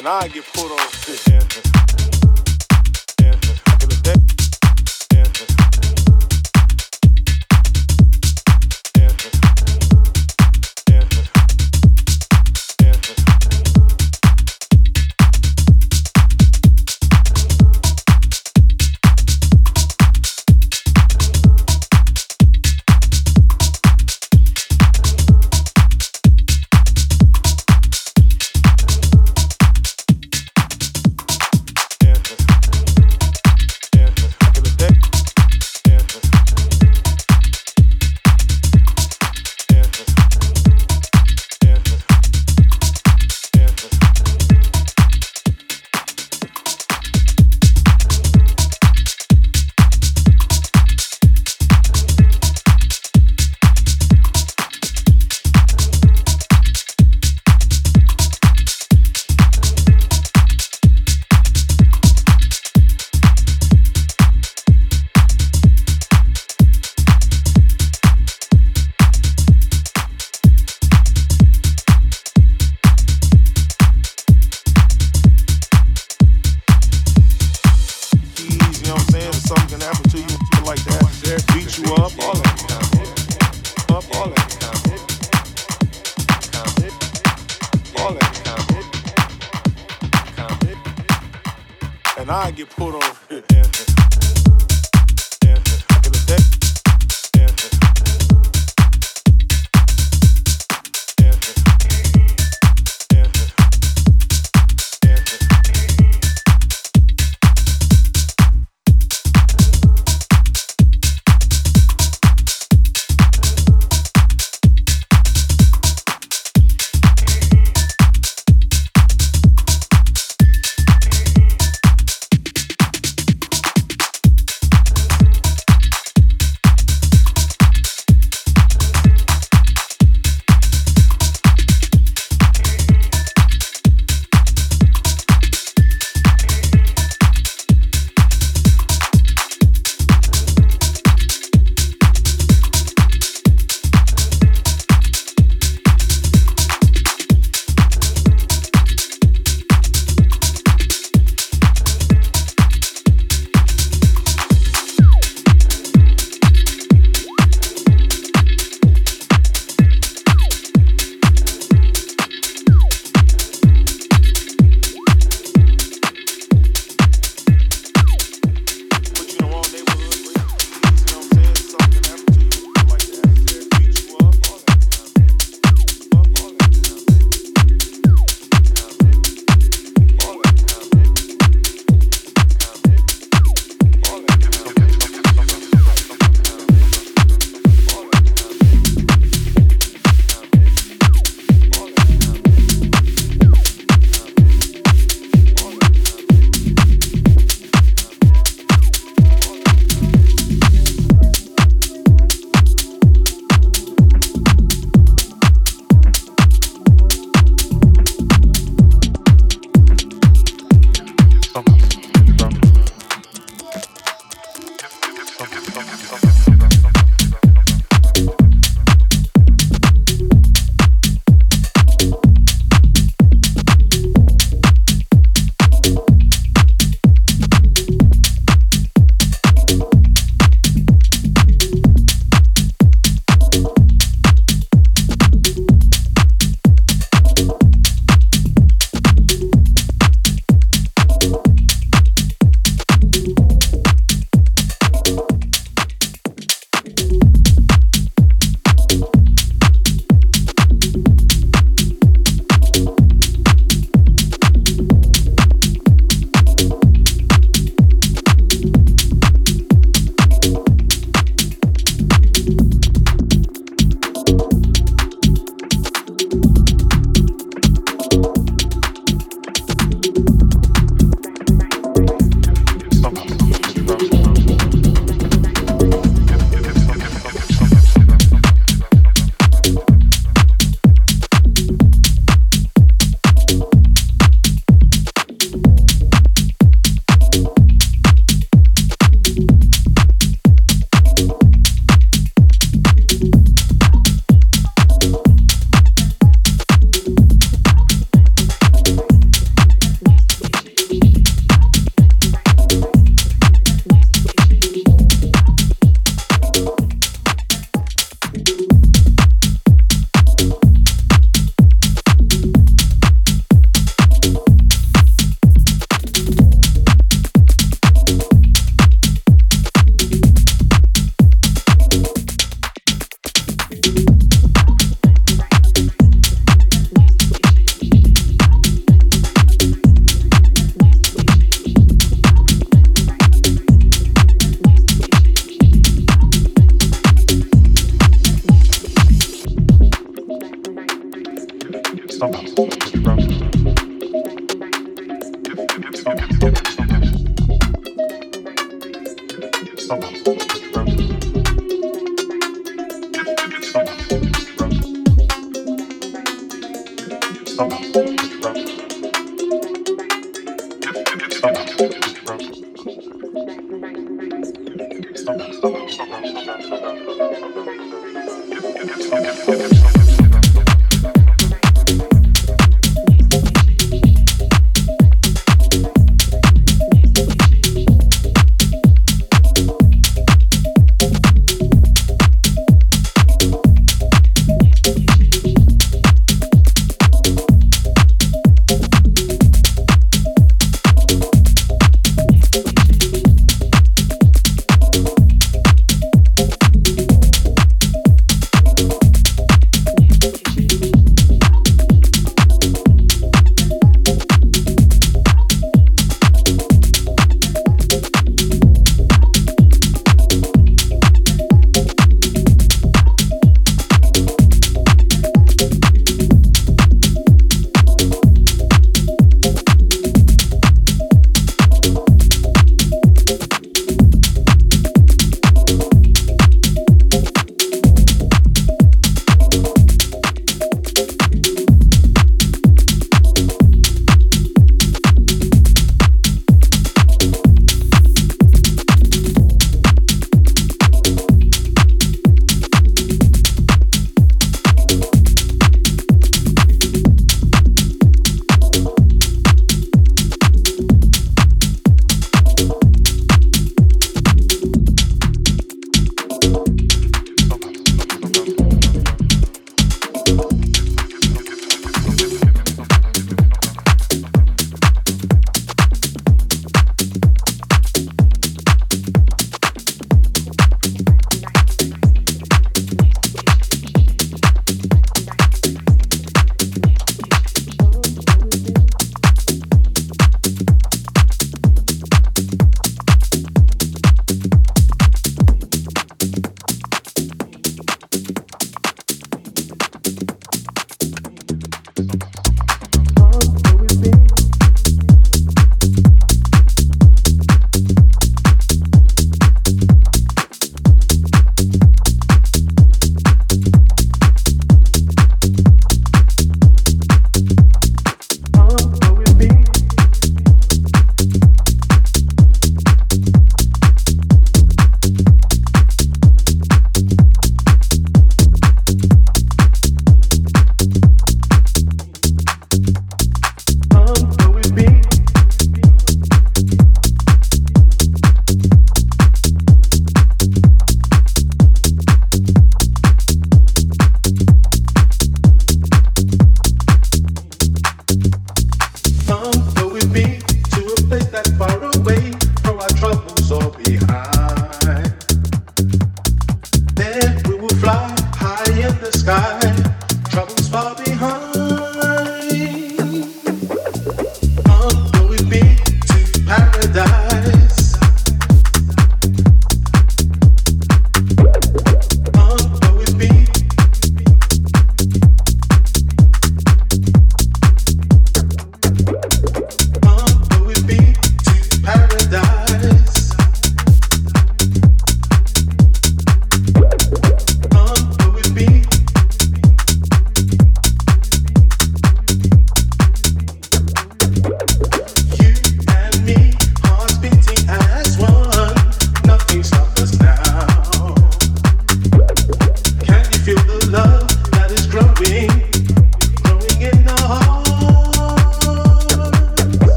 and I get pulled over. Yeah.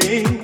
thing.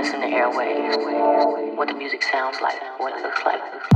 What's in the airwaves, what the music sounds like, what it looks like.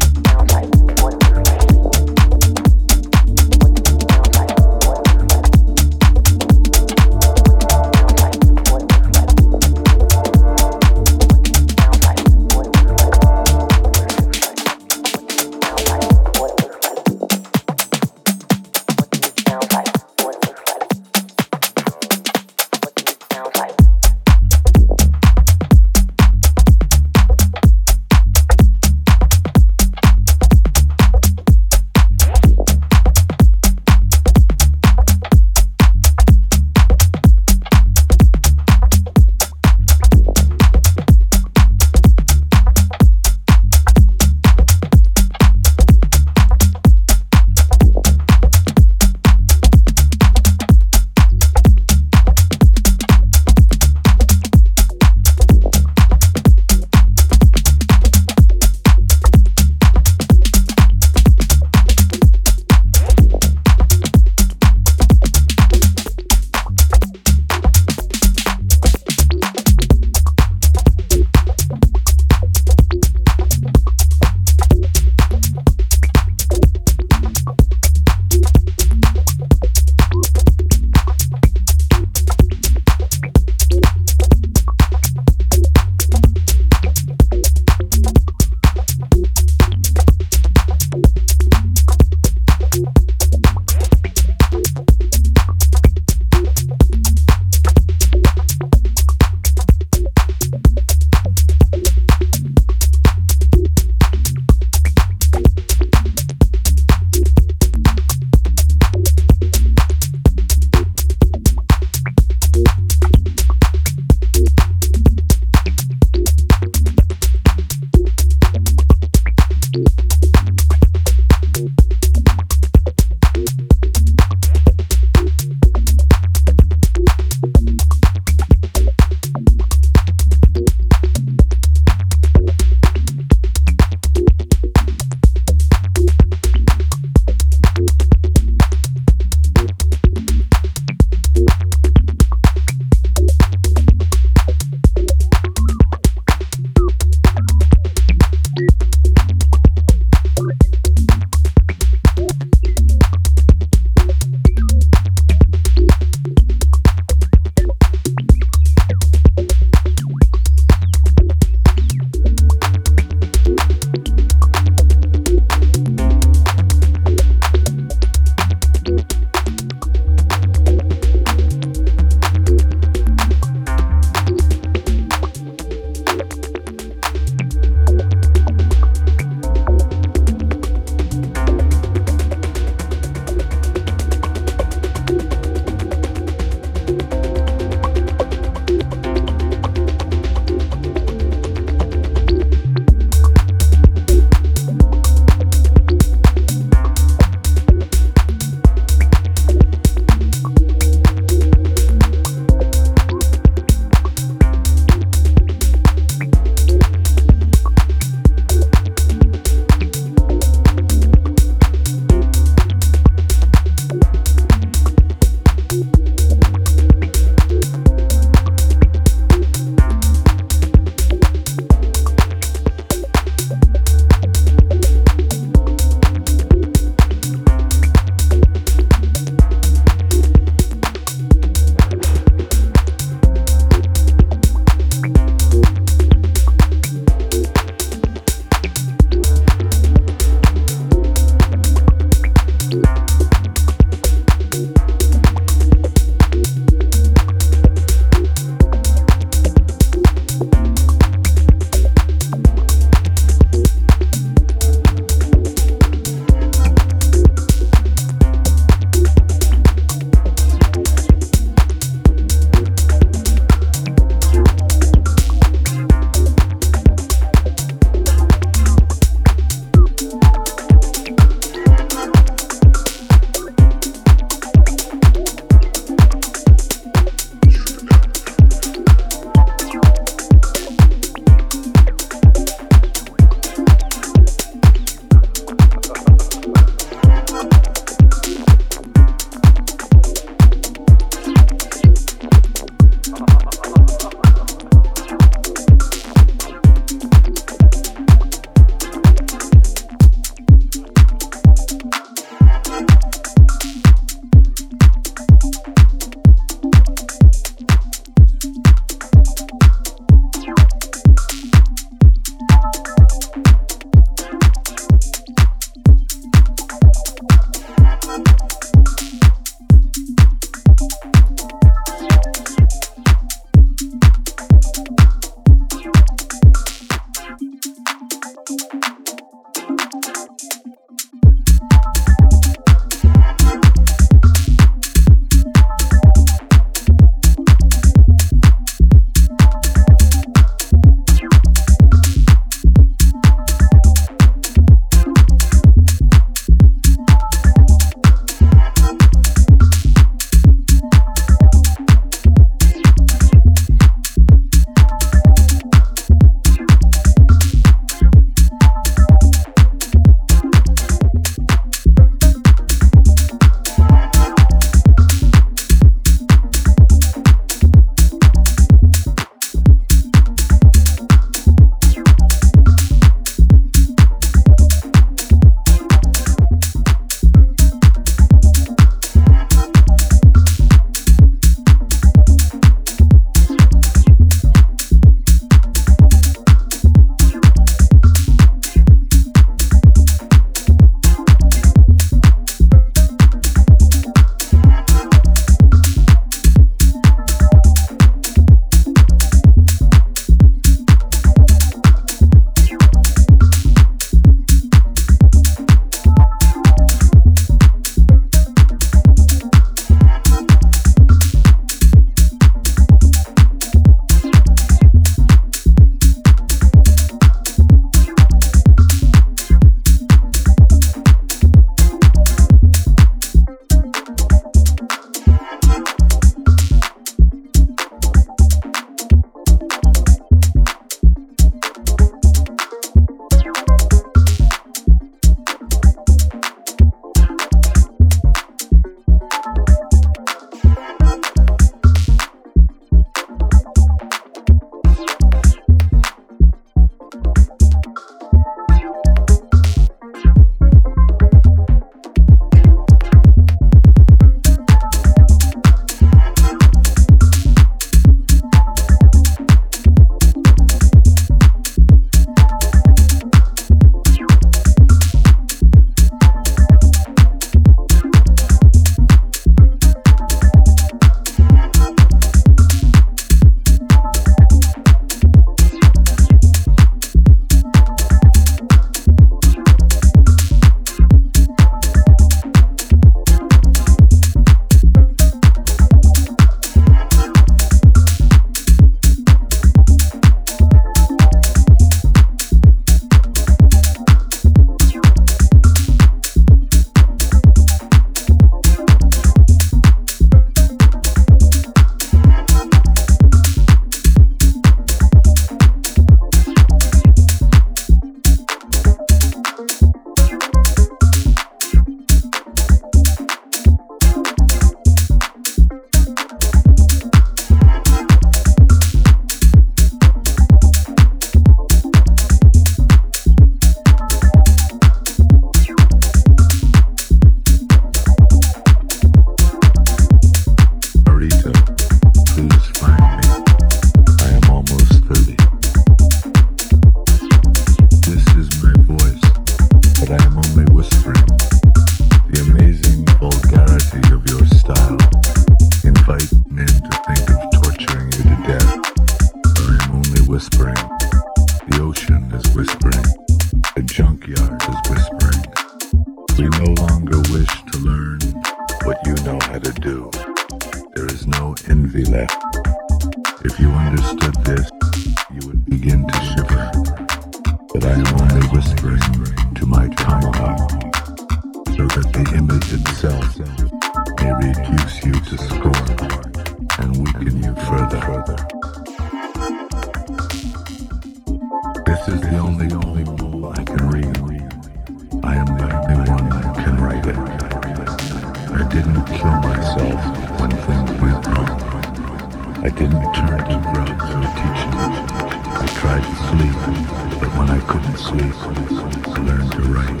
learn to write.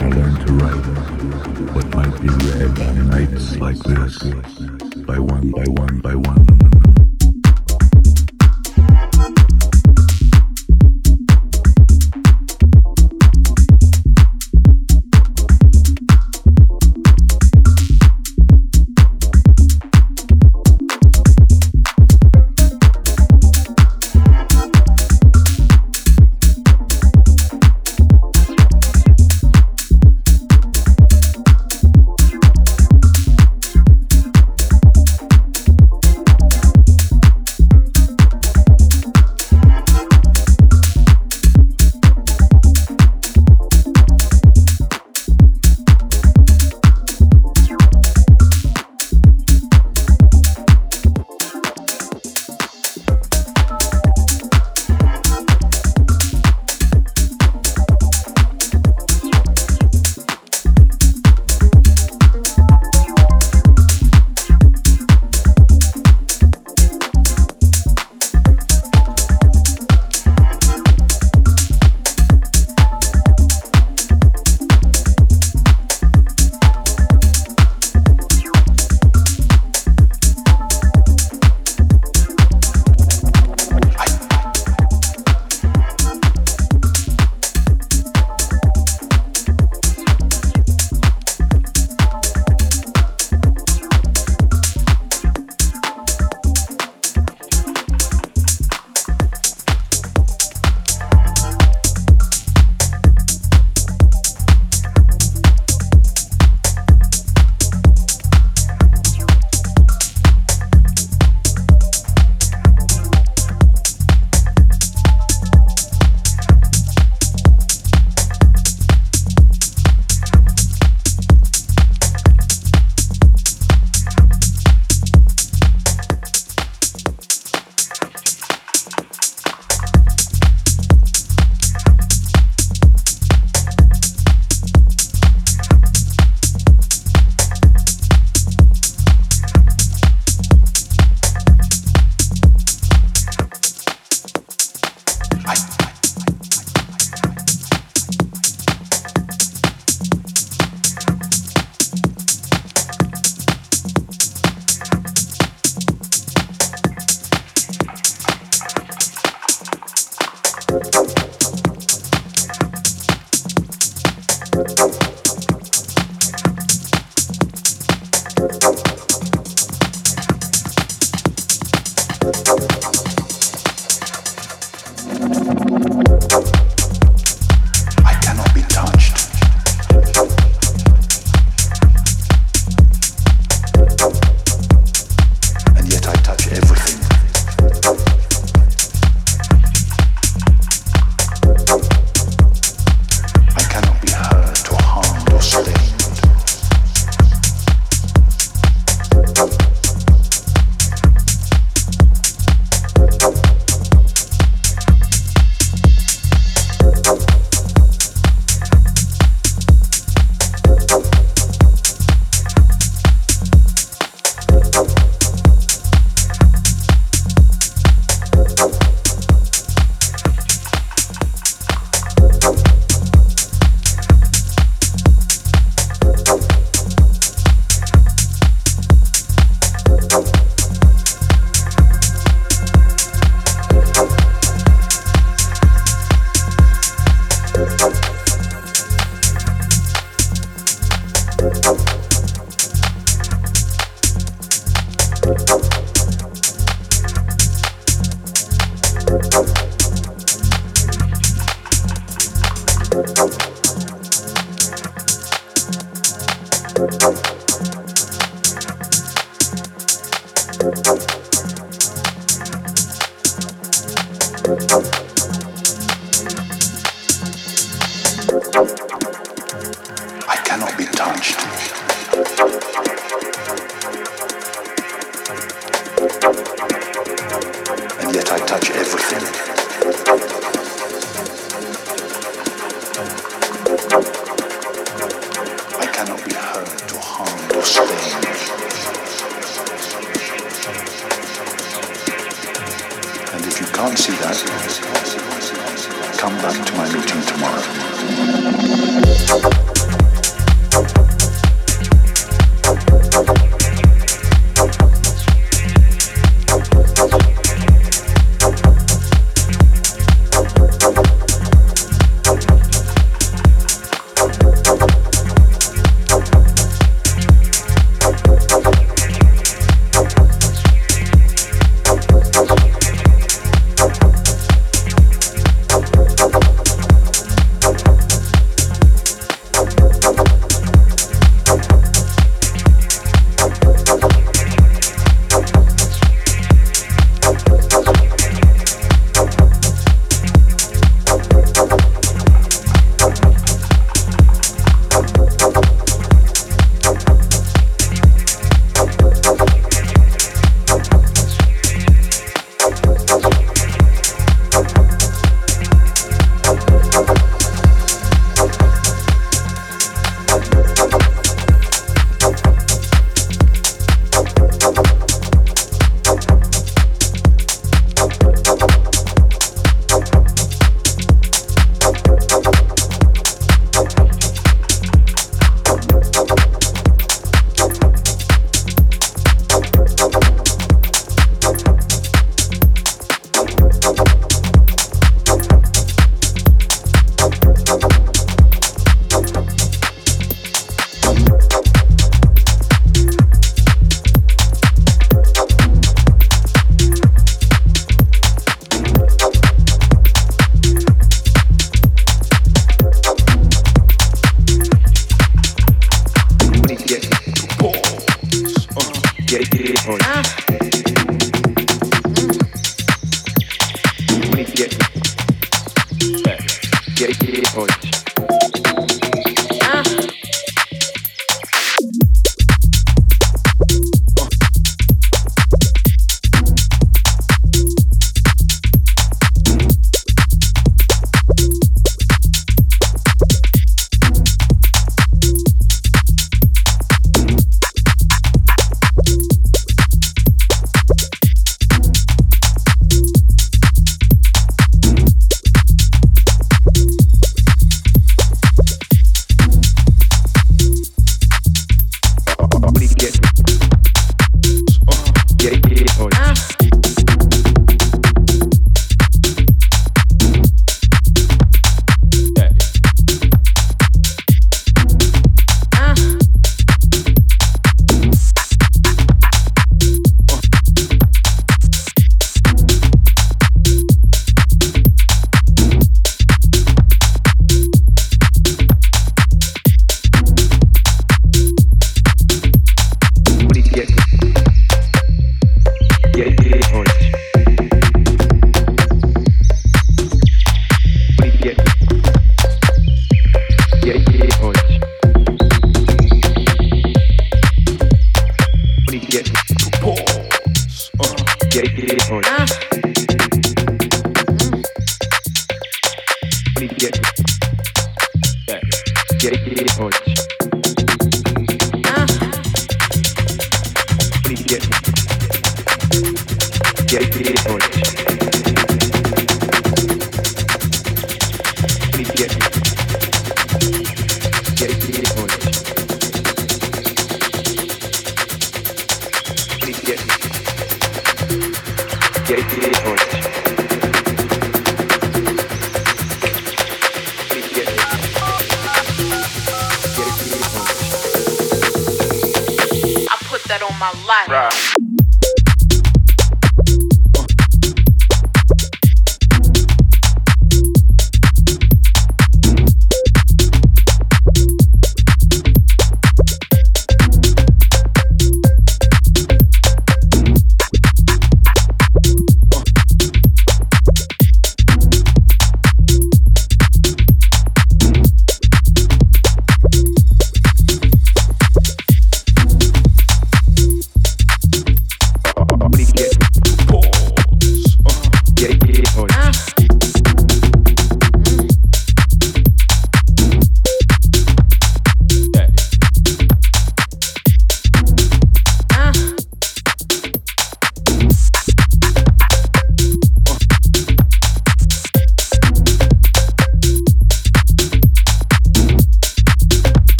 I learned to write what might be read on nights like this, by one, by one, by one.